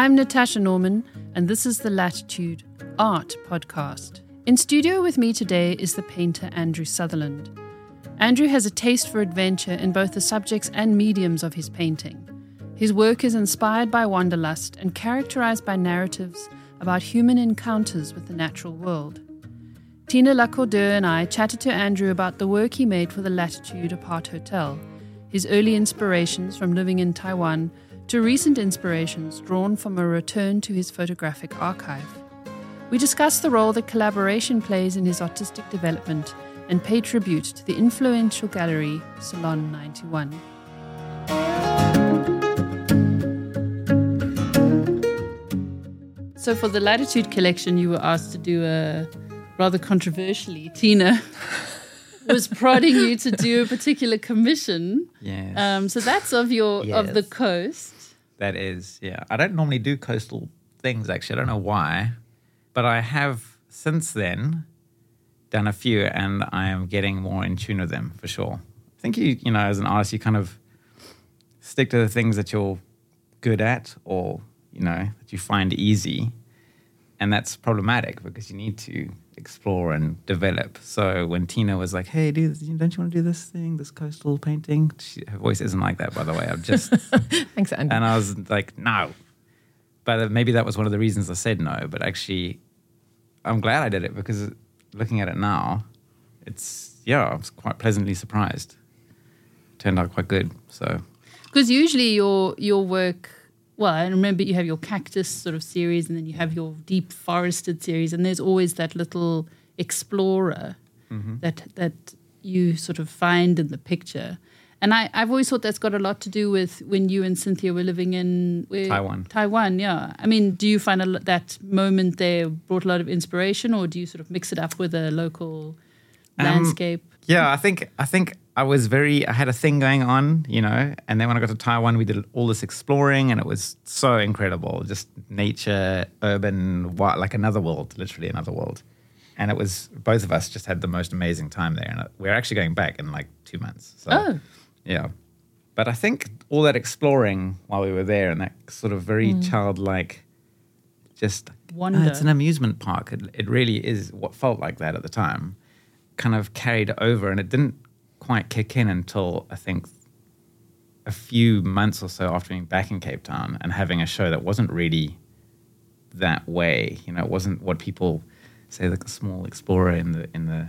I'm Natasha Norman, and this is the Latitude Art Podcast. In studio with me today is the painter Andrew Sutherland. Andrew has a taste for adventure in both the subjects and mediums of his painting. His work is inspired by wanderlust and characterized by narratives about human encounters with the natural world. Tina Le Cordeur and I chatted to Andrew about the work he made for the Latitude Aparthotel, his early inspirations from living in Taiwan to recent inspirations drawn from a return to his photographic archive. We discuss the role that collaboration plays in his artistic development and pay tribute to the influential gallery Salon 91. So, for the Latitude collection, you were asked to do a rather controversially, Tina was prodding you to do a particular commission. Yes. Um, so that's of your of the coast. That is, yeah. I don't normally do coastal things, actually. I don't know why. But I have since then done a few and I am getting more in tune with them for sure. I think you, you know, as an artist, you kind of stick to the things that you're good at or, you know, that you find easy. And that's problematic because you need to explore and develop. So when Tina was like, "Hey, do don't you want to do this thing, this coastal painting?" She, her voice isn't like that, by the way. I'm just Thanks, Andy. and I was like, no. But uh, maybe that was one of the reasons I said no. But actually, I'm glad I did it because looking at it now, it's, yeah, I was quite pleasantly surprised. Turned out quite good. So, Because usually your your work, well, I remember you have your cactus sort of series, and then you have your deep forested series, and there's always that little explorer that that you sort of find in the picture. And I, I've always thought that's got a lot to do with when you and Cynthia were living in where, Taiwan. Taiwan, yeah. I mean, do you find a, that moment there brought a lot of inspiration, or do you sort of mix it up with a local Um, landscape? yeah, I think, I think I was very, I had a thing going on, you know, and then when I got to Taiwan, we did all this exploring and it was so incredible. Just nature, urban, like another world, literally another world. And it was, both of us just had the most amazing time there. And we're actually going back in like two months. So. Oh. Yeah. But I think all that exploring while we were there and that sort of very mm. childlike, just Wonder. "Oh, it's an amusement park. It, it really is what felt like that at the time, kind of carried over. And it didn't quite kick in until I think a few months or so after being back in Cape Town and having a show that wasn't really that way. You know, it wasn't what people say like a small explorer in the in the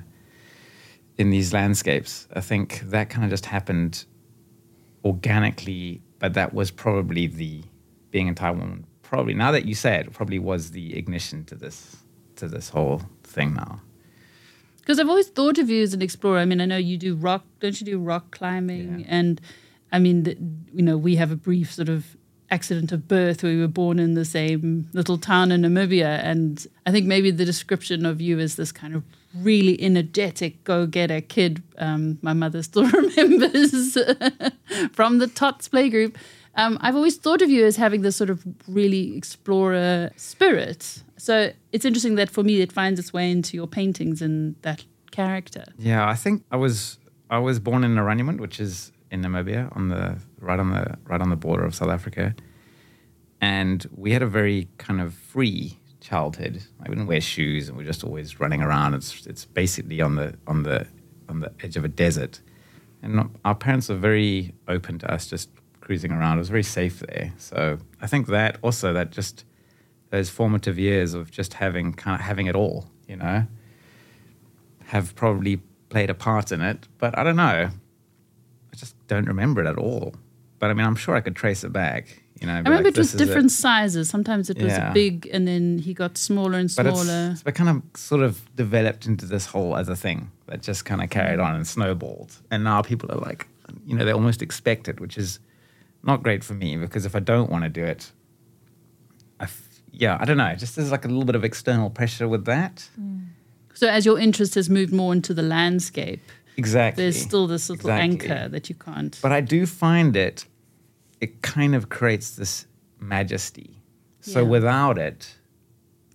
in these landscapes. I think that kind of just happened organically, but that was probably the being in Taiwan. Probably now that you say it, probably was the ignition to this to this whole thing now. Because I've always thought of you as an explorer. I mean, I know you do rock, don't you do rock climbing? Yeah. And I mean, the, you know, we have a brief sort of accident of birth where we were born in the same little town in Namibia. And I think maybe the description of you as this kind of really energetic go getter kid, um, my mother still remembers from the Tots playgroup. Um, I've always thought of you as having this sort of really explorer spirit. So it's interesting that for me it finds its way into your paintings and that character. Yeah, I think I was I was born in Oranjemund, which is in Namibia, on the right on the right on the border of South Africa, and we had a very kind of free childhood. I didn't wear shoes, and we are just always running around. It's it's basically on the on the on the edge of a desert, and our parents were very open to us just cruising around. It was very safe there. So I think that also that just those formative years of just having kind of having it all, you know have probably played a part in it, but I don't know. I just don't remember it at all. But I mean, I'm sure I could trace it back. You know, I remember it was different sizes. Sometimes it was Yeah. big and then he got smaller and But it's, smaller. it's kind of sort of developed into this whole other thing that just kind of carried on and snowballed. And now people are like, you know, they almost expect it, which is not great for me because if I don't want to do it, yeah, I don't know. Just there's like a little bit of external pressure with that. Mm. So as your interest has moved more into the landscape, Exactly. there's still this little Exactly. anchor that you can't. But I do find it, it kind of creates this majesty. So Yeah. without it,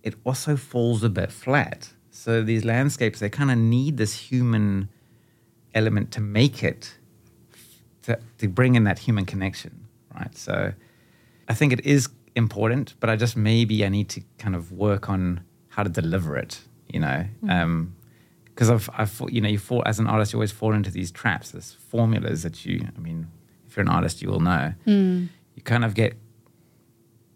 it also falls a bit flat. So these landscapes, they kind of need this human element to make it, to, to bring in that human connection, right? So I think it is important, but I just maybe I need to kind of work on how to deliver it. You know, mm. um, because I've I've you know you fall as an artist you always fall into these traps, these formulas that you. I mean, if you're an artist, you will know. Mm. You kind of get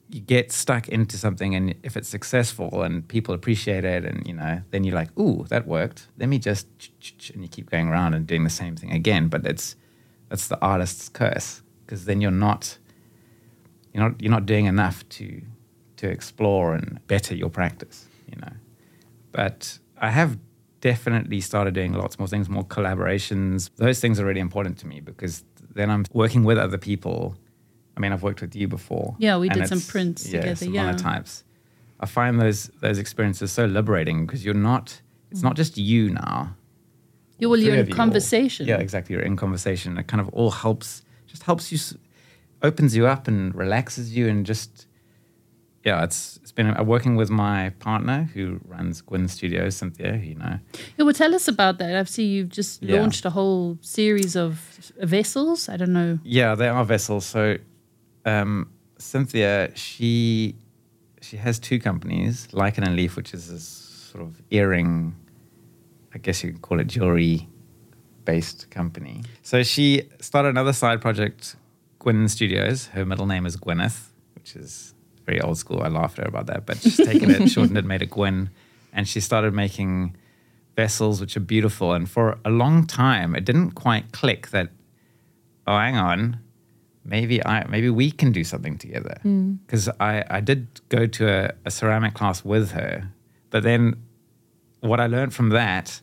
you get stuck into something and if it's successful and people appreciate it and you know then you're like ooh that worked let me just ch- ch- ch," and you keep going around and doing the same thing again but it's that's the artist's curse because then you're not you're not you're not doing enough to to explore and better your practice you know but i have definitely started doing lots more things more collaborations those things are really important to me because then i'm working with other people i mean i've worked with you before Yeah, we did some prints yeah, together, some yeah. monotypes i find those those experiences so liberating because you're not it's not just you now Yeah, well, you're in you all- conversation. yeah, exactly. You're in conversation. It kind of all helps, just helps you, opens you up and relaxes you, and just yeah, it's it's been uh, working with my partner who runs Gwyn Studios, Cynthia. You know, Yeah, well, tell us about that. I see you've just Yeah. launched a whole series of vessels. I don't know. yeah, they are vessels. So um, Cynthia, she she has two companies, Lichen and Leaf, which is this sort of earring, I guess you could call it jewelry based company. So she started another side project, Gwyn Studios. Her middle name is Gwyneth, which is very old school. I laughed at her about that, but she's taken it, shortened it, made it Gwyn. And she started making vessels, which are beautiful. And for a long time, it didn't quite click that, oh, hang on, maybe I maybe we can do something together. Hmm. Because I, I did go to a, a ceramic class with her, but then what I learned from that,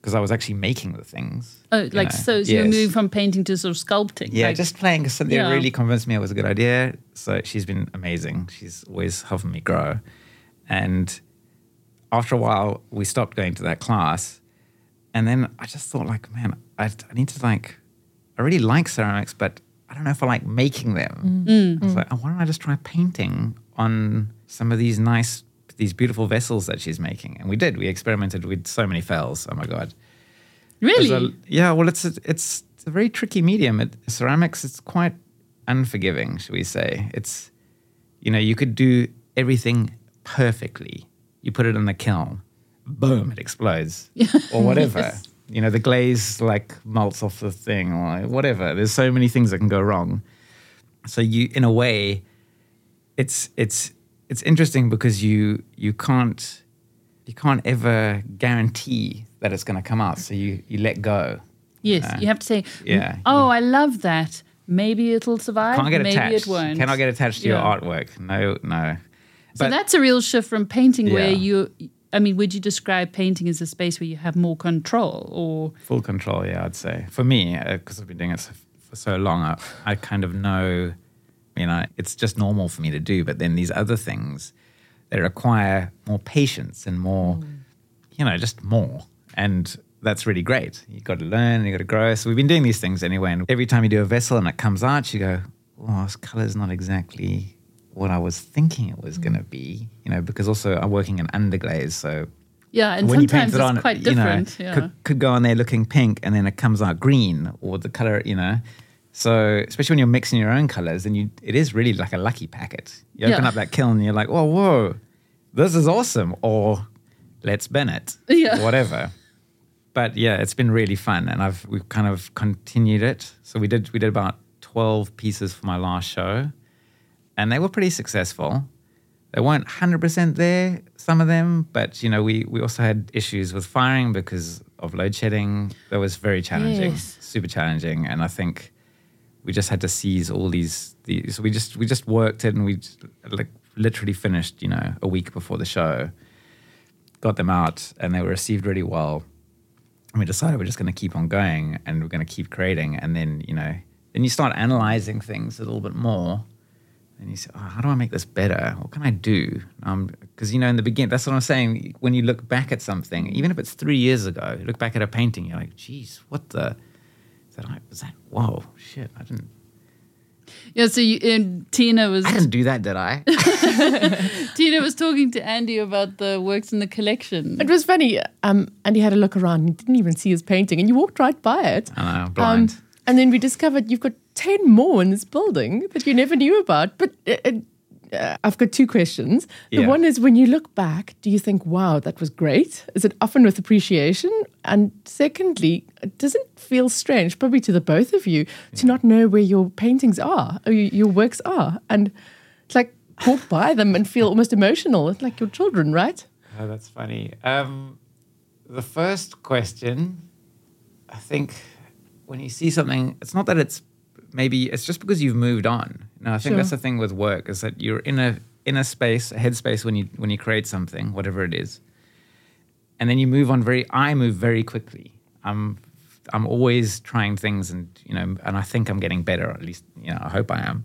because I was actually making the things. Oh, like know, so, so you're moving from painting to sort of sculpting. Yeah, like, just playing. 'cause Cynthia Yeah. really convinced me it was a good idea. So she's been amazing. She's always helping me grow. And after a while, we stopped going to that class. And then I just thought, like, man, I, I need to like, I really like ceramics, but I don't know if I like making them. Mm. I was like, oh, why don't I just try painting on some of these nice, these beautiful vessels that she's making? And we did. We experimented with so many fails. Oh my god. really. A- yeah, well, it's a, it's a very tricky medium. It, ceramics, it's quite unforgiving, shall we say? It's you know, you could do everything perfectly. You put it in the kiln, boom, it explodes, or whatever. You know, the glaze like melts off the thing, or whatever. There's so many things that can go wrong. So you, in a way, it's it's it's interesting because you you can't you can't ever guarantee that it's going to come out. So you you let go. yes, uh, you have to say. yeah. Oh, I love that. Maybe it'll survive. Can't get maybe attached. it won't. Cannot get attached to Yeah. your artwork. No, no. So that's a real shift from painting, where you. I mean, would you describe painting as a space where you have more control, or Full control, yeah, I'd say. For me, because I've been doing it so, for so long, I, I kind of know, you know, it's just normal for me to do. But then these other things, they require more patience and more, mm. you know, just more. And that's really great. You've got to learn, you've got to grow. So we've been doing these things anyway. And every time you do a vessel and it comes out, you go, oh, this color's not exactly what I was thinking it was mm. going to be, you know, because also I'm working in underglaze. So yeah? And when you sometimes paint it it's on, quite you know, different. yeah. could, could go on there looking pink and then it comes out green or the color, you know. So especially when you're mixing your own colors, then you it is really like a lucky packet. You open Yeah. up that kiln and you're like, oh, whoa, this is awesome, or let's bin it, Yeah. whatever. But yeah, it's been really fun, and I've we've kind of continued it. So we did we did about twelve pieces for my last show, and they were pretty successful. They weren't hundred percent there, some of them, but you know we we also had issues with firing because of load shedding. That was very challenging, Yes. super challenging, and I think we just had to seize all these these. So we just we just worked it, and we just, like literally finished, you know, a week before the show. Got them out, and they were received really well and we decided we're just going to keep on going and we're going to keep creating and then you know then you start analyzing things a little bit more and you say oh, how do i make this better what can i do um, because you know in the beginning that's what i'm saying when you look back at something even if it's three years ago you look back at a painting you're like geez what the is that, was that whoa shit i didn't yeah. So you, and Tina was i didn't do that did i Tina was talking to Andy about the works in the collection. It was funny. Um, and he had a look around. and He didn't even see his painting, and you walked right by it. i know blind and then we discovered you've got ten more in this building that you never knew about. But uh, I've got two questions. The Yeah. one is when you look back, do you think, wow, that was great? Is it often with appreciation? And secondly, does it feel strange, probably to the both of you, to not know where your paintings are, or your works are? And it's like walk by them and feel almost emotional. It's like your children, right? Oh, that's funny. Um, the first question, I think, when you see something, it's not that it's maybe it's just because you've moved on. No, I think that's the thing with work is that you're in a in a space, a headspace when you when you create something, whatever it is, and then you move on very. I move very quickly. I'm I'm always trying things, and you know, and I think I'm getting better. At least, you know, I hope I am.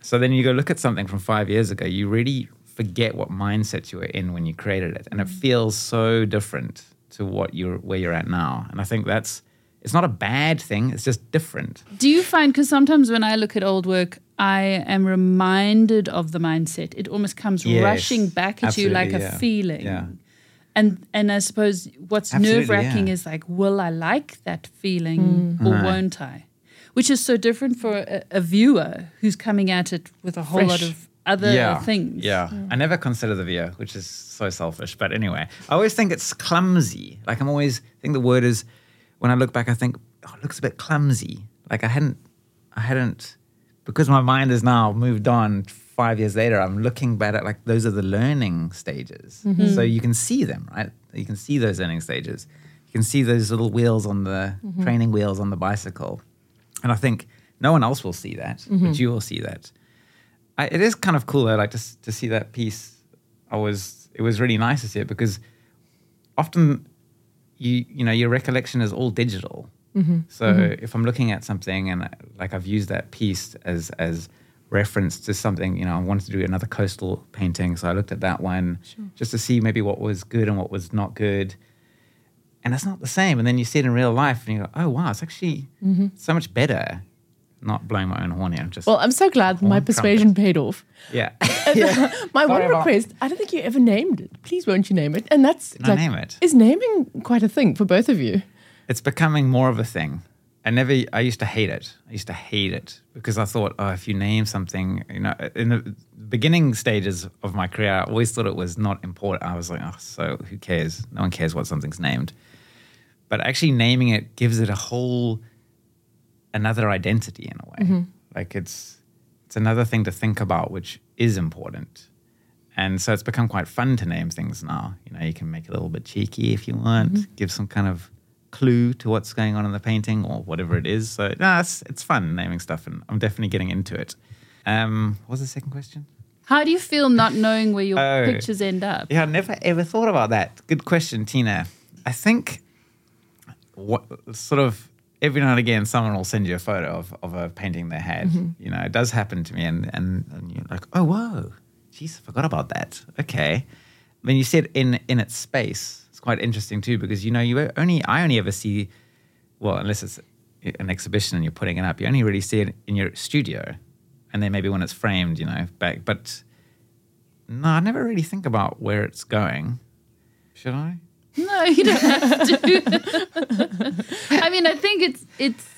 So then you go look at something from five years ago, you really forget what mindset you were in when you created it. And it mm. feels so different to what you're where you're at now. And I think that's it's not a bad thing, it's just different. Do you find because sometimes when I look at old work, I am reminded of the mindset. It almost comes Yes, rushing back at you like a feeling. Yeah. And and I suppose what's nerve wracking yeah. is like, will I like that feeling mm. or Right. won't I? Which is so different for a, a viewer who's coming at it with a whole lot of other yeah. things. Yeah. Mm. I never consider the viewer, which is so selfish. But anyway, I always think it's clumsy. Like I'm always I think the word is when I look back, I think, oh, it looks a bit clumsy. Like I hadn't I hadn't because my mind has now moved on five years later, I'm looking back at like those are the learning stages. Mm-hmm. So you can see them, right? You can see those learning stages. You can see those little wheels on the mm-hmm. training wheels on the bicycle. And I think no one else will see that, but mm-hmm. you will see that. I, it is kind of cool though, like to, to see that piece. I was, it was really nice to see it because often you, you know, your recollection is all digital. Mm-hmm. So mm-hmm. if I'm looking at something and like I've used that piece as, as reference to something, you know, I wanted to do another coastal painting. So I looked at that one just to see maybe what was good and what was not good. And it's not the same. And then you see it in real life and you go, oh, wow, it's actually mm-hmm. so much better. Not blowing my own horn here. I'm Just, Well, I'm so glad my persuasion paid off. yeah. My one Sorry about- request, I don't think you ever named it. Please won't you name it? And that's Didn't I name it? Is naming quite a thing for both of you? It's becoming more of a thing. I never, I used to hate it. I used to hate it because I thought, oh, if you name something, you know, in the beginning stages of my career, I always thought it was not important. I was like, oh, so who cares? No one cares what something's named. But actually naming it gives it a whole, another identity in a way. Mm-hmm. Like it's, it's another thing to think about, which is important. And so it's become quite fun to name things now. You know, you can make it a little bit cheeky if you want, mm-hmm. give some kind of clue to what's going on in the painting or whatever it is. So no, it's it's fun naming stuff, and I'm definitely getting into it. Um, what was the second question? How do you feel not knowing where your Oh. pictures end up? Yeah, I never ever thought about that. Good question, Tina. I think what sort of every now and again someone will send you a photo of, of a painting they had. You know, it does happen to me and, and, and you're like, oh whoa, jeez, I forgot about that. Okay. When you it in in its space, quite interesting too, because you know, you only I only ever see well, unless it's an exhibition and you're putting it up, you only really see it in your studio. And then maybe when it's framed, you know, back but no, I never really think about where it's going. Should I? No, you don't have to. I mean, I think it's it's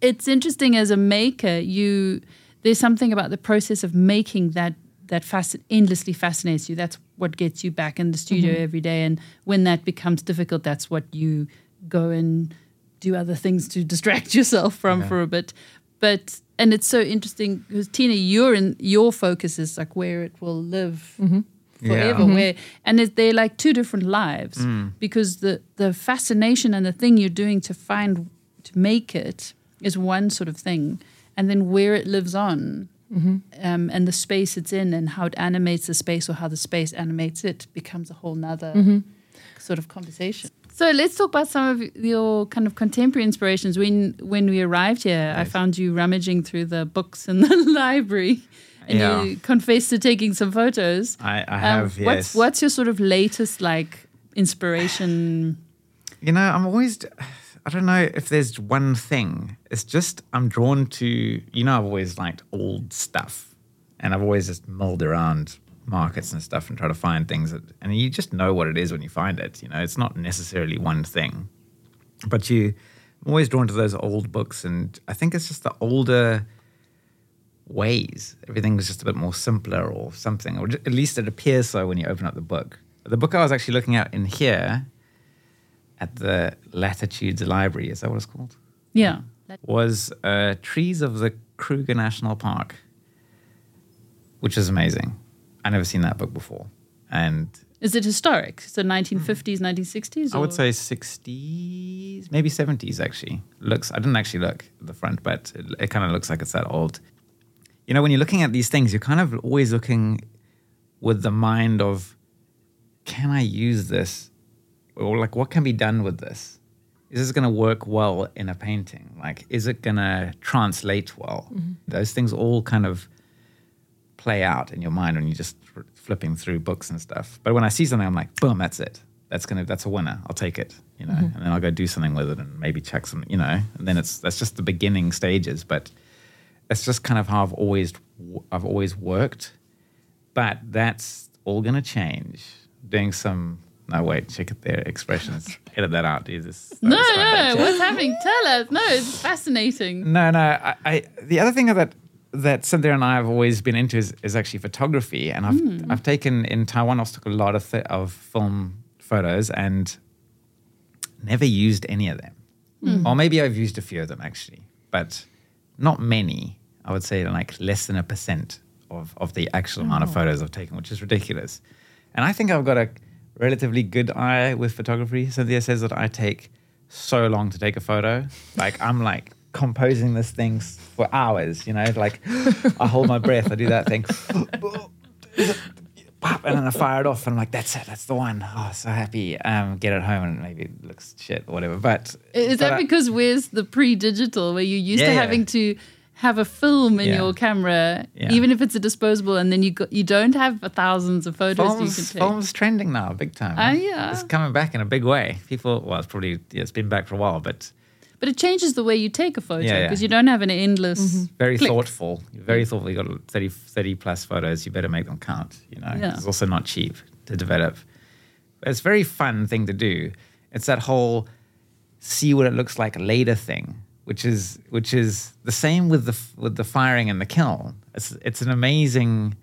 it's interesting as a maker. You there's something about the process of making that that fasc- endlessly fascinates you. That's what gets you back in the studio mm-hmm. every day. And when that becomes difficult, that's what you go and do other things to distract yourself from Yeah. for a bit. But and it's so interesting because Tina, you're in your focus is like where it will live mm-hmm. forever. Yeah. Where and it, they're like two different lives mm. because the the fascination and the thing you're doing to find to make it is one sort of thing, and then where it lives on. Um, and the space it's in and how it animates the space or how the space animates it becomes a whole nother sort of conversation. So let's talk about some of your kind of contemporary inspirations. When when we arrived here, I found you rummaging through the books in the library, and Yeah. you confessed to taking some photos. I, I Um, have, yes. What's what's your sort of latest like inspiration? You know, I'm always, I don't know if there's one thing. It's just, I'm drawn to, you know, I've always liked old stuff. And I've always just mulled around markets and stuff and try to find things. That, and you just know what it is when you find it. You know, it's not necessarily one thing. But you, I'm always drawn to those old books. And I think it's just the older ways. Everything was just a bit more simpler or something, or at least it appears so when you open up the book. The book I was actually looking at in here at the Latitudes Library, is that what it's called? Yeah. Was uh, Trees of the Kruger National Park, which is amazing. I never seen that book before. And Is it historic? So 1950s, 1960s? I would say 60s, maybe 70s actually. Looks, I didn't actually look at the front, but it, it kind of looks like it's that old. You know, when you're looking at these things, you're kind of always looking with the mind of, can I use this? Or like, what can be done with this? Is this going to work well in a painting? Like, is it going to translate well? Mm-hmm. Those things all kind of play out in your mind when you're just flipping through books and stuff. But when I see something, I'm like, boom, that's it. That's gonna, that's a winner. I'll take it, you know. Mm-hmm. And then I'll go do something with it and maybe check some, you know. And then it's that's just the beginning stages. But that's just kind of how I've always I've always worked. But that's all gonna change. Doing some. No, wait, check it there. Expressions. Edit that out. Jesus. No, no, what's happening? Tell us. No, it's fascinating. No, no. I, I the other thing that that Cynthia and I have always been into is, is actually photography, and I've hmm. I've taken in Taiwan. I took a lot of th- of film photos and never used any of them, hmm. or maybe I've used a few of them actually, but not many. I would say like less than a percent of of the actual amount of oh. photos I've taken, which is ridiculous. And I think I've got a relatively good eye with photography. Cynthia says that I take so long to take a photo. Like I'm like composing this thing for hours, you know, like I hold my breath, I do that thing. Pop, and then I fire it off, and I'm like, "That's it, that's the one." Oh, so happy. Um, get it home, and maybe it looks shit or whatever. But Is but that I- because where's the pre-digital where you're used Yeah, to having to have a film in Yeah. your camera, Yeah. even if it's a disposable, and then you go, you don't have thousands of photos you Film's, can take. film's trending now, big time. Ah, yeah. It's coming back in a big way. People, well, it's probably yeah, it's been back for a while, but But it changes the way you take a photo Yeah, yeah. because you don't have an endless. very Click. thoughtful. You're very thoughtful. You got 30, 30 plus photos. You better make them count. You know, Yeah. it's also not cheap to develop. But it's a very fun thing to do. It's that whole see what it looks like later thing, which is which is the same with the with the firing and the kiln. It's it's an amazing.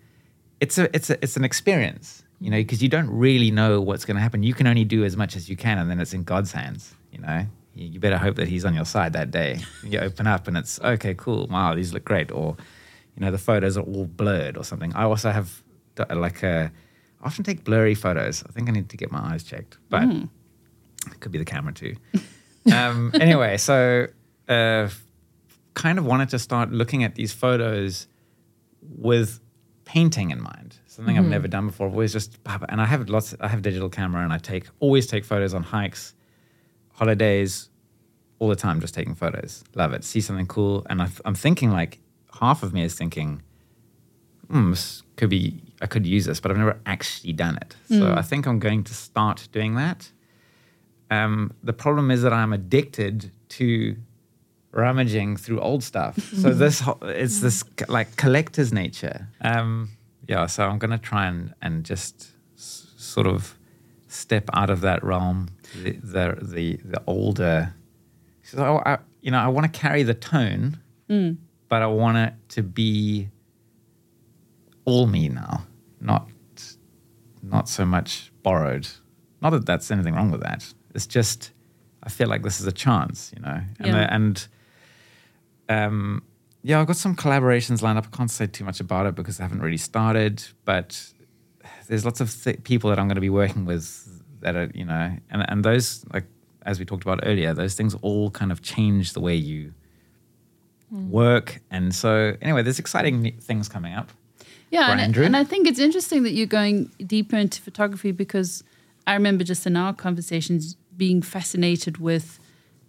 It's a it's a it's an experience. You know, because you don't really know what's going to happen. You can only do as much as you can, and then it's in God's hands. You know, you, you better hope that He's on your side that day. You open up, and it's okay, cool. Wow, these look great. Or, you know, the photos are all blurred or something. I also have like a. I often take blurry photos. I think I need to get my eyes checked, but it could be the camera too. um, anyway, so uh, kind of wanted to start looking at these photos with painting in mind. Something I've never done before. I've always just and I have lots. I have digital camera and I take always take photos on hikes, holidays, all the time. Just taking photos. Love it. See something cool, and i I'm thinking like half of me is thinking, hmm, this could be. I could use this, but I've never actually done it. So I think I'm going to start doing that. Um, the problem is that I'm addicted to rummaging through old stuff. So this ho- it's this c- like collector's nature. Um, yeah, so I'm gonna try and and just s- sort of step out of that realm. The the the, the older. So I, I, you know, I want to carry the tone, but I want it to be all me now, not not so much borrowed. Not that that's anything wrong with that. It's just I feel like this is a chance, you know. And Yeah. the, and um, yeah, I've got some collaborations lined up. I can't say too much about it because I haven't really started, but there's lots of th- people that I'm going to be working with that are, you know, and and those like as we talked about earlier, those things all kind of change the way you work. And so anyway, there's exciting things coming up. Yeah, and, Andrew? and I think it's interesting that you're going deeper into photography because I remember just in our conversations being fascinated with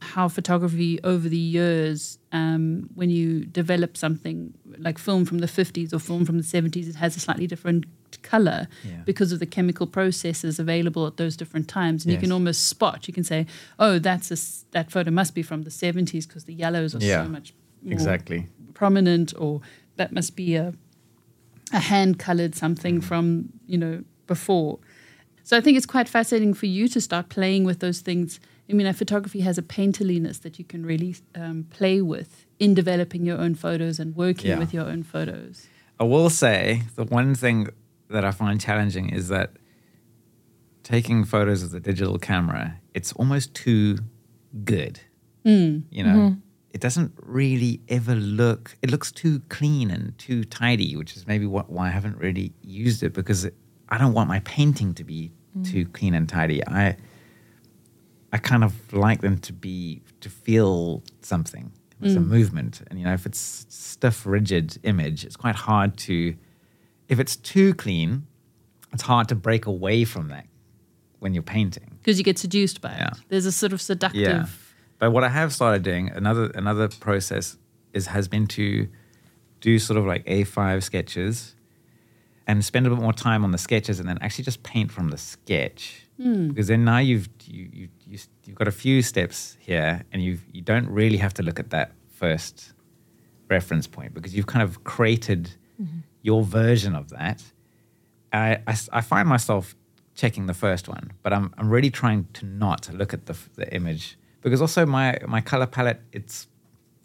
how photography over the years, um, when you develop something like film from the 50s or film from the 70s, it has a slightly different color Yeah. because of the chemical processes available at those different times. And you can almost spot, you can say, oh, that's a, that photo must be from the 70s because the yellows are Yeah, so much more Exactly. prominent or that must be a a hand colored something Mm-hmm. from you know before so i think it's quite fascinating for you to start playing with those things I mean, photography has a painterliness that you can really um, play with in developing your own photos and working Yeah. with your own photos. I will say the one thing that I find challenging is that taking photos with a digital camera, it's almost too good. Mm. You know, it doesn't really ever look. It looks too clean and too tidy, which is maybe what, why I haven't really used it because it, I don't want my painting to be too clean and tidy. I I kind of like them to be to feel something. It's a mm. movement, and you know, if it's stiff, rigid image, it's quite hard to. If it's too clean, it's hard to break away from that when you're painting. Because you get seduced by Yeah. it. There's a sort of seductive. Yeah. But what I have started doing, another another process is has been to do sort of like A5 sketches and spend a bit more time on the sketches and then actually just paint from the sketch. Hmm. Because then now you've you, you, you, you've got a few steps here and you you don't really have to look at that first reference point because you've kind of created mm-hmm. your version of that. I I find myself checking the first one, but I'm, I'm really trying to not look at the, the image because also my, my color palette, it's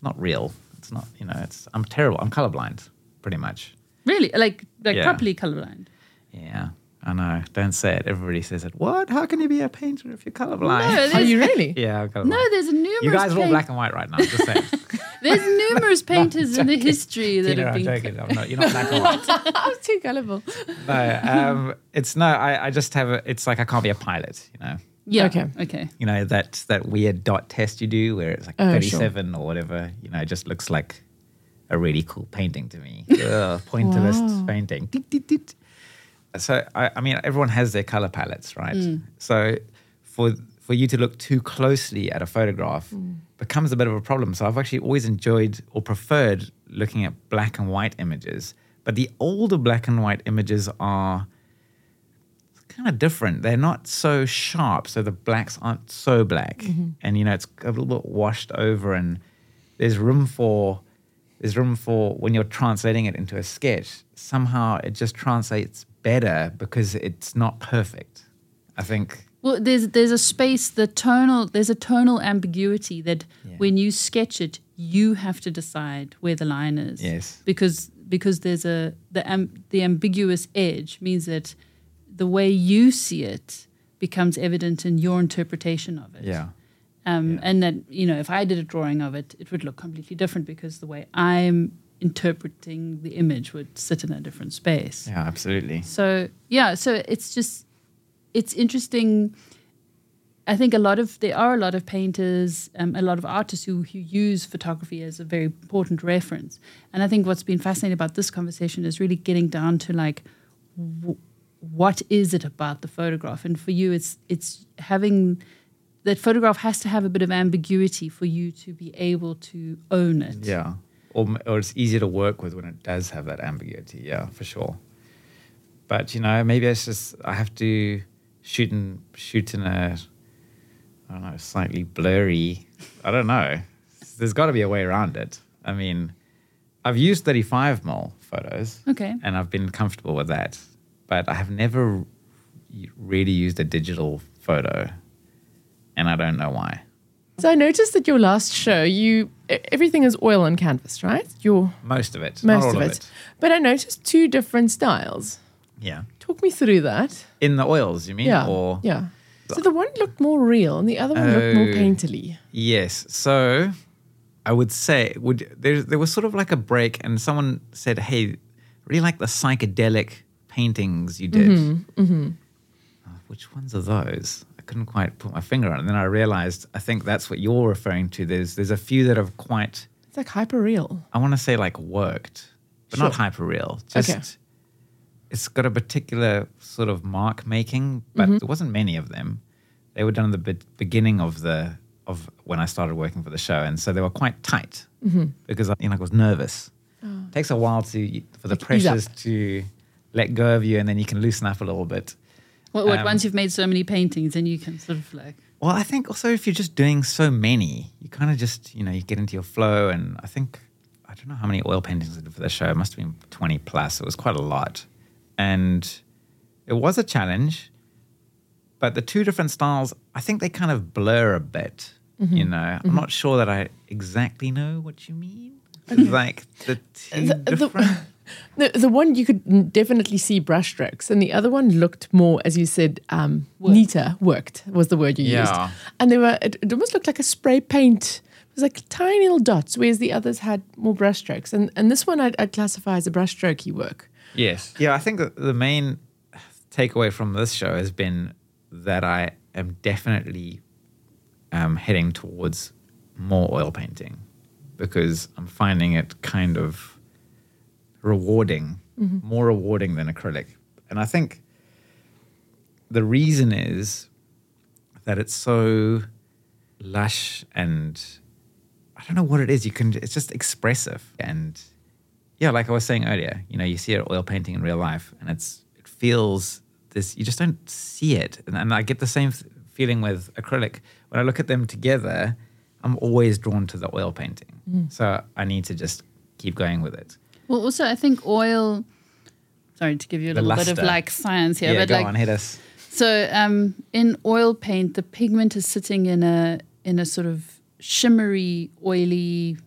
not real. It's not, you know, it's, I'm terrible. I'm colorblind pretty much. Really? Like, like Yeah. properly colorblind. Yeah, I know. Don't say it. Everybody says it. What? How can you be a painter if you're colorblind? No, Are you really? yeah, I'm colorblind. no, there's a numerous. you guys are all paint- black and white right now. Just saying. There's numerous painters in the history that Tina, have I'm been. joking. I'm not, you're not black and white. I'm too gullible. no, um, it's no. I, I just have a. It's like I can't be a pilot. You know. Yeah. Okay. Okay. You know that that weird dot test you do where it's like Oh, sure. 37 or whatever. You know, it just looks like a really cool painting to me. Ugh, pointillist Wow. painting. Tick, tick, tick. So I, I mean, everyone has their color palettes, right? Mm. So for for you to look too closely at a photograph mm. becomes a bit of a problem. So I've actually always enjoyed or preferred looking at black and white images. But the older black and white images are kind of different. They're not so sharp, so the blacks aren't so black, mm-hmm. and you know it's a little bit washed over, and there's room for there's room for when you're translating it into a sketch. Somehow it just translates better because it's not perfect. I think. Well, there's there's a space, the tonal, there's a tonal ambiguity that Yeah. when you sketch it, you have to decide where the line is. Yes. Because because there's a the am, the ambiguous edge means that the way you see it becomes evident in your interpretation of it. Yeah. Um, Yeah. And that, you know, if I did a drawing of it, it would look completely different because the way I'm interpreting the image would sit in a different space. Yeah. Absolutely. So, yeah, so it's just, it's interesting. I think a lot of, there are a lot of painters, um, a lot of artists who, who use photography as a very important reference. And I think what's been fascinating about this conversation is really getting down to like, w- what is it about the photograph? And for you, it's it's having that photograph has to have a bit of ambiguity for you to be able to own it. Yeah. Or, or it's easier to work with when it does have that ambiguity. Yeah, for sure. But you know, maybe it's just I have to shoot in shoot in a I don't know, slightly blurry. I don't know. There's got to be a way around it. I mean, I've used 35 mil photos, Okay. and I've been comfortable with that. But I have never really used a digital photo, and I don't know why. So I noticed that your last show, you everything is oil on canvas, right? Your Most of it, most all of it. But I noticed two different styles. Yeah, Talk me through that. in the oils, you mean? Yeah. Or yeah. So the one looked more real and the other one looked more Oh. painterly. Yes. So I would say would there there was sort of like a break and someone said, Hey, really like the psychedelic paintings you did. Mm-hmm, Oh, which ones are those? Couldn't quite put my finger on it. And then I realized I think that's what you're referring to. There's there's a few that have quite It's like hyper real. I want to say like worked, but not Sure. hyper real. Just Okay. it's got a particular sort of mark making, but Mm-hmm. there wasn't many of them. They were done at the be- beginning of the of when I started working for the show, and so they were quite tight Mm-hmm. because I, you know I was nervous. It takes a while to for the Like pressures to let go of you, and then you can loosen up a little bit. What, what Um, once you've made so many paintings, then you can sort of like Well, I think also if you're just doing so many, you kind of just, you know, you get into your flow. And I think, I don't know how many oil paintings I did for the show. It must have been 20 plus. It was quite a lot. And it was a challenge. but the two different styles, I think they kind of blur a bit. Mm-hmm. You know, I'm not sure that I exactly know what you mean. Like the two The- the- different. The, the the one you could definitely see brushstrokes, and the other one looked more, as you said, um, neater. Worked was the word you used, and they were. It, it almost looked like a spray paint. It was like tiny little dots, whereas the others had more brushstrokes. And and this one I'd, I'd classify as a brushstrokey work. Yes. Yeah, I think that the main takeaway from this show has been that I am definitely um, heading towards more oil painting because I'm finding it kind of rewarding, mm-hmm. more rewarding than acrylic. And I think the reason is that it's so lush and I don't know what it is. You can, it's just expressive and yeah, like I was saying earlier, you know, you see an oil painting in real life, and it's it feels this. You just don't see it, and, and I get the same feeling with acrylic. When I look at them together, I'm always drawn to the oil painting. Mm. So I need to just keep going with it. Well, also, I think oil. Sorry to give you a The little bit of like science here, yeah, but go like on, hit us. So um, in oil paint, the pigment is sitting in a in a sort of shimmery, oily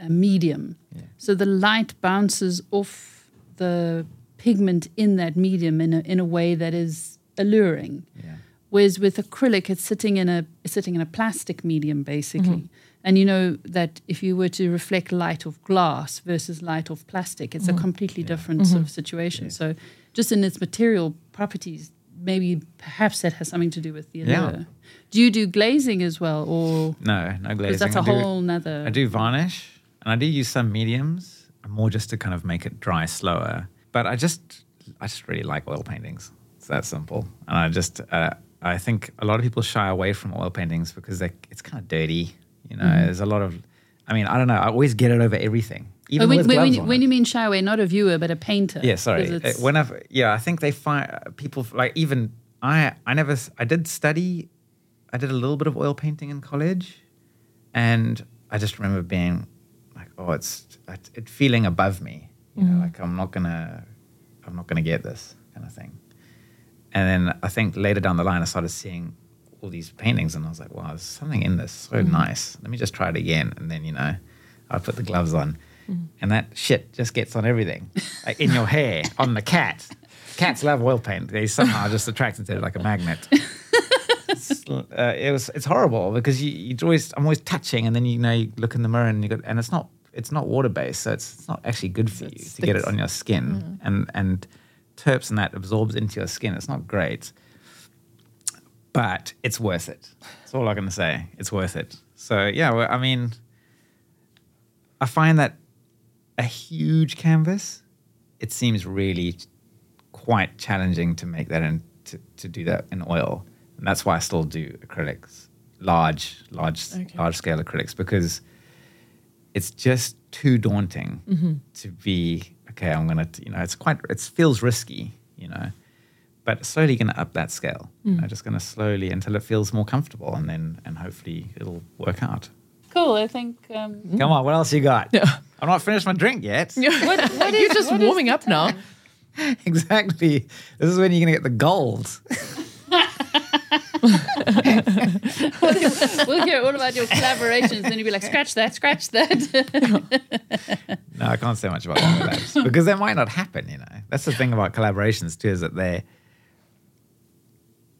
uh, medium. Yeah. So the light bounces off the pigment in that medium in a in a way that is alluring. Yeah. Whereas with acrylic, it's sitting in a it's sitting in a plastic medium basically. And you know that if you were to reflect light of glass versus light of plastic, it's a completely different sort of situation. Yes. So just in its material properties, maybe perhaps that has something to do with the Yeah. allure. Do you do glazing as well, or No, no glazing. because that's a I do- whole nother? I do varnish and I do use some mediums, more just to kind of make it dry slower. But I just, I just really like oil paintings. It's that simple. And I just, uh, I think a lot of people shy away from oil paintings because they, it's kind of dirty. You know, Mm-hmm. there's a lot of, I mean, I don't know. I always get it over everything, even Oh, when, with when, gloves when, on when you mean away, not a viewer but a painter. Yeah, sorry. Uh, it's- Whenever, yeah, I think they find uh, people like even I. I never. I did study. I did a little bit of oil painting in college, and I just remember being like, "Oh, it's it, it feeling above me." You know, like I'm not gonna, I'm not gonna get this kind of thing. And then I think later down the line, I started seeing all these paintings, and I was like, "Wow, there's something in this. So mm. nice. Let me just try it again." And then you know, I put the gloves on, mm. and that shit just gets on everything, like in your hair, on the cat. Cats love oil paint. They somehow just attracted to it like a magnet. It's, uh, it was it's horrible because you you always I'm always touching, and then you know you look in the mirror and you got and it's not it's not water based, so it's, it's not actually good for it you to get it on your skin, mm. and and terps and that absorbs into your skin. It's not great, but it's worth it. That's all I'm gonna say. It's worth it. So yeah, well, I mean, I find that a huge canvas, it seems really quite challenging to make that and to, to do that in oil. And that's why I still do acrylics, large, large, Okay. large scale acrylics, because it's just too daunting mm-hmm. to be okay. I'm gonna, you know, it's quite, it feels risky, you know, but slowly gonna up that scale. You know, just gonna slowly until it feels more comfortable, and then and hopefully it'll work out. cool. I think. Um, Come on, what else you got? Yeah. I'm not finished my drink yet. what, what You're just what is warming the up now. exactly. This is when you're gonna get the gold. we'll hear all about your collaborations, then you'll be like, scratch that, scratch that. No, I can't say much about collabs because that might not happen. You know, that's the thing about collaborations too, is that they're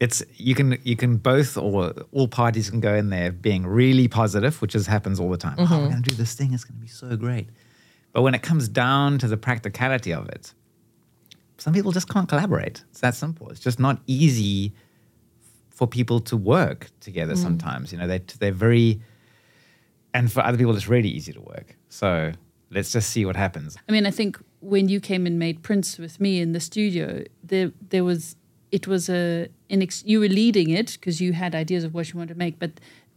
it's you can you can both or all parties can go in there being really positive, which is happens all the time. Oh, we're mm-hmm. gonna do this thing; it's gonna be so great. But when it comes down to the practicality of it, some people just can't collaborate. It's that simple. It's just not easy for people to work together. Mm-hmm. Sometimes, you know, they they're very, and for other people, it's really easy to work. So let's just see what happens. I mean, I think when you came and made prints with me in the studio, there there was it was a ex- you were leading it because you had ideas of what you wanted to make, but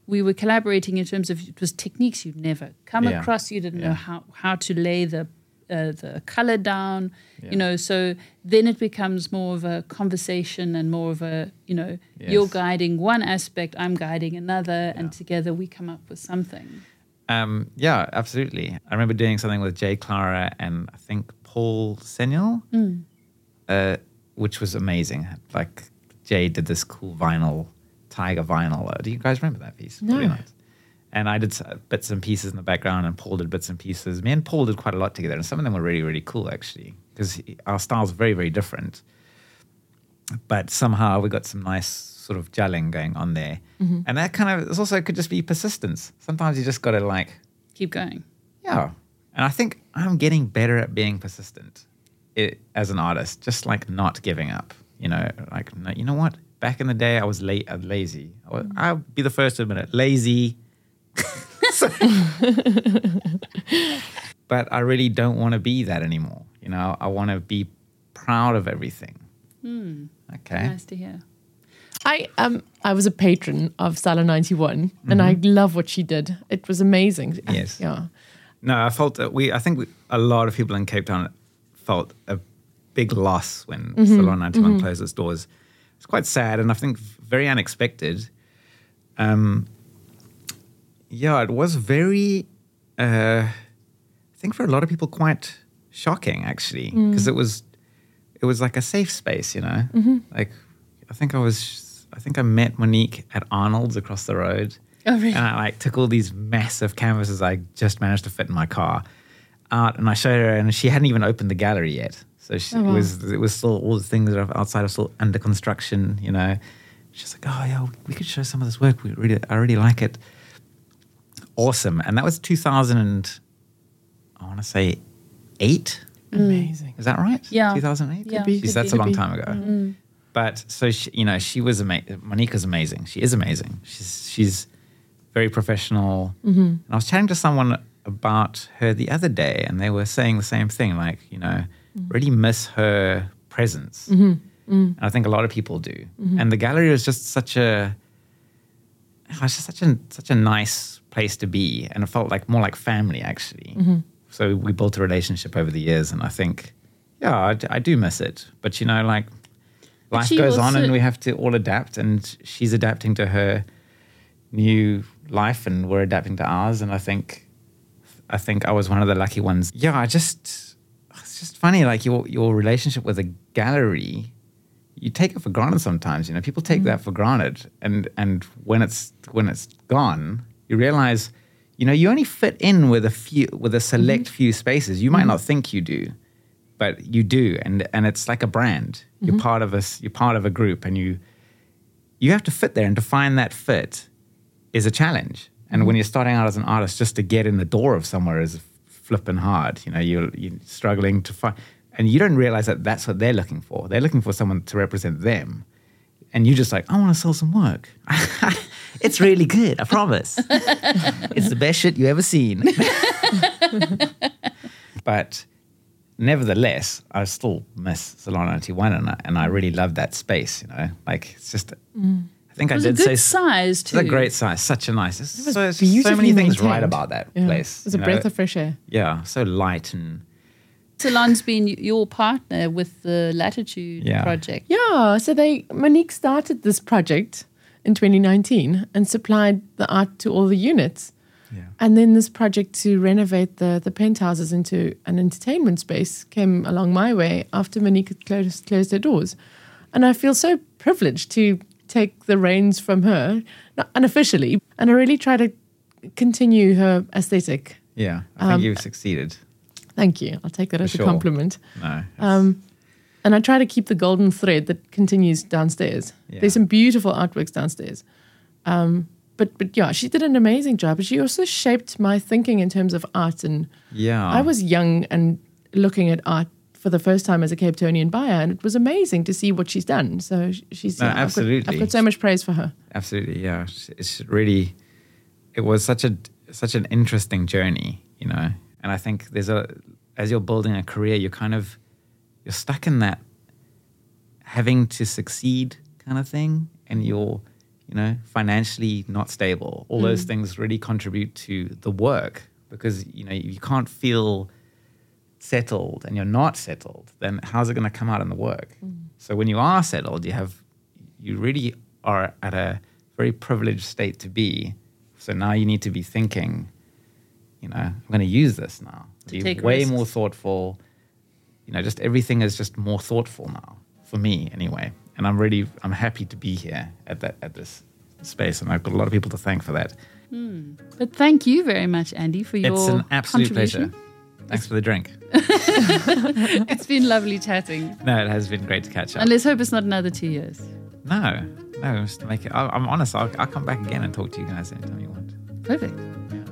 we were collaborating in terms of it was techniques you'd never come Yeah. across. You didn't know how how to lay the uh, the color down, Yeah. you know. So then it becomes more of a conversation and more of a you know you're guiding one aspect, I'm guiding another, and together we come up with something. Um, yeah, absolutely. I remember doing something with Jay Clara and I think Paul Senyol, uh, which was amazing. Like Jay did this cool vinyl, Tiger vinyl. Do you guys remember that piece? No. Nice. And I did bits and pieces in the background, and Paul did bits and pieces. Me and Paul did quite a lot together, and some of them were really, really cool actually, because our styles are very, very different. But somehow we got some nice sort of gelling going on there, mm-hmm. and that kind of it's also could just be persistence. Sometimes you just got to like Keep going. yeah. And I think I'm getting better at being persistent i as an artist, just like not giving up. You know, like, you know what? Back in the day, I was late, uh, lazy. I was, I'll be the first to admit it. Lazy. But I really don't want to be that anymore. You know, I want to be proud of everything. Okay. Nice to hear. I um I was a patron of Salon 91 and I love what she did. It was amazing. Yes. Yeah. No, I felt that we. I think we, a lot of people in Cape Town felt a big loss when Salon 91 closed its doors. It's quite sad, and I think very unexpected. Um, yeah, it was very. Uh, I think for a lot of people, quite shocking actually, because it was, it was like a safe space, you know. Like, I think I was. I think I met Monique at Arnold's across the road. Oh, really? And I like took all these massive canvases I just managed to fit in my car out, and I showed her, and she hadn't even opened the gallery yet. So she, Oh, wow. it was it was still all the things that are outside are still under construction. You know, she's like, oh yeah, we could show some of this work. We really, I really like it. Awesome, and that was 2000 and I want to say eight. Mm. Amazing. Is that right? Yeah. 2008? Yeah, be. could Jeez, that's be. a long be. time ago. Mm-hmm. But so she, you know, she was amazing. Monica's amazing. She is amazing. She's she's very professional. Mm-hmm. And I was chatting to someone about her the other day, and they were saying the same thing. Like, you know, mm-hmm. really miss her presence. Mm-hmm. Mm-hmm. And I think a lot of people do. And the gallery was just such a, it was just such a such a nice place to be, and it felt like more like family actually. So we built a relationship over the years, and I think, yeah, I do miss it. But you know, like life goes on, and we have to all adapt. And she's adapting to her new life, and we're adapting to ours. And I think, I think I was one of the lucky ones. Yeah, I just, it's just funny, like your your relationship with a gallery you take it for granted sometimes. You know, people take mm. that for granted, and and when it's when it's gone, you realize, you know, you only fit in with a few with a select mm-hmm. few spaces. You might mm-hmm. not think you do, but you do, and and it's like a brand. You're mm-hmm. part of a you're part of a group, and you you have to fit there, and to find that fit is a challenge. And when you're starting out as an artist, just to get in the door of somewhere is flipping hard. You know, you're, you're struggling to find, and you don't realize that that's what they're looking for. They're looking for someone to represent them, and you're just like, I want to sell some work. it's really good, I promise. it's the best shit you ever seen. but nevertheless, I still miss Salon 91, and I, and I really love that space. You know, like it's just. Mm. I think It I was a did good say size too. it's a great size, such a nice. It's was so, so beautifully many things maintained. right about that Yeah. place. It was a you know? breath of fresh air. yeah, so light and Salon's been your partner with the Latitude Yeah. project. Yeah, so they Monique started this project in 2019 and supplied the art to all the units. yeah, And then this project to renovate the, the penthouses into an entertainment space came along my way after Monique had closed, closed her doors. And I feel so privileged to take the reins from her, not unofficially. And I really try to continue her aesthetic. yeah. I think you've succeeded. Thank you. I'll take that as sure. a compliment. No, Um, and I try to keep the golden thread that continues downstairs. Yeah. There's some beautiful artworks downstairs. Um, but but yeah, she did an amazing job. But she also shaped my thinking in terms of art. And yeah. I was young and looking at art for the first time as a Cape Townian buyer, and it was amazing to see what she's done. So she's No, yeah, I've got- I've got so much praise for her. absolutely yeah. It's- it's really it was such a such an interesting journey you know? And i think there's a as you're building a career you're kind of you're stuck in that having to succeed kind of thing and you're you know financially not stable. All those mm. things really contribute to the work because you know you can't feel settled and you're not settled then how's it going to come out in the work mm. so when you are settled you have you really are at a very privileged state to be so now you need to be thinking you know i'm going to use this now To be way risks. more thoughtful you know just everything is just more thoughtful now for me anyway and I'm really I'm happy to be here at that at this space, and I've got a lot of people to thank for that. Hmm. But thank you very much, Andy, for your It's an absolute contribution. pleasure. Thanks for the drink. It's been lovely chatting. No, it has been great to catch up. And let's hope it's not another two years. no, no, just make it. I, I'm honest. I'll, I'll come back again and talk to you guys anytime you want. Perfect. Yeah.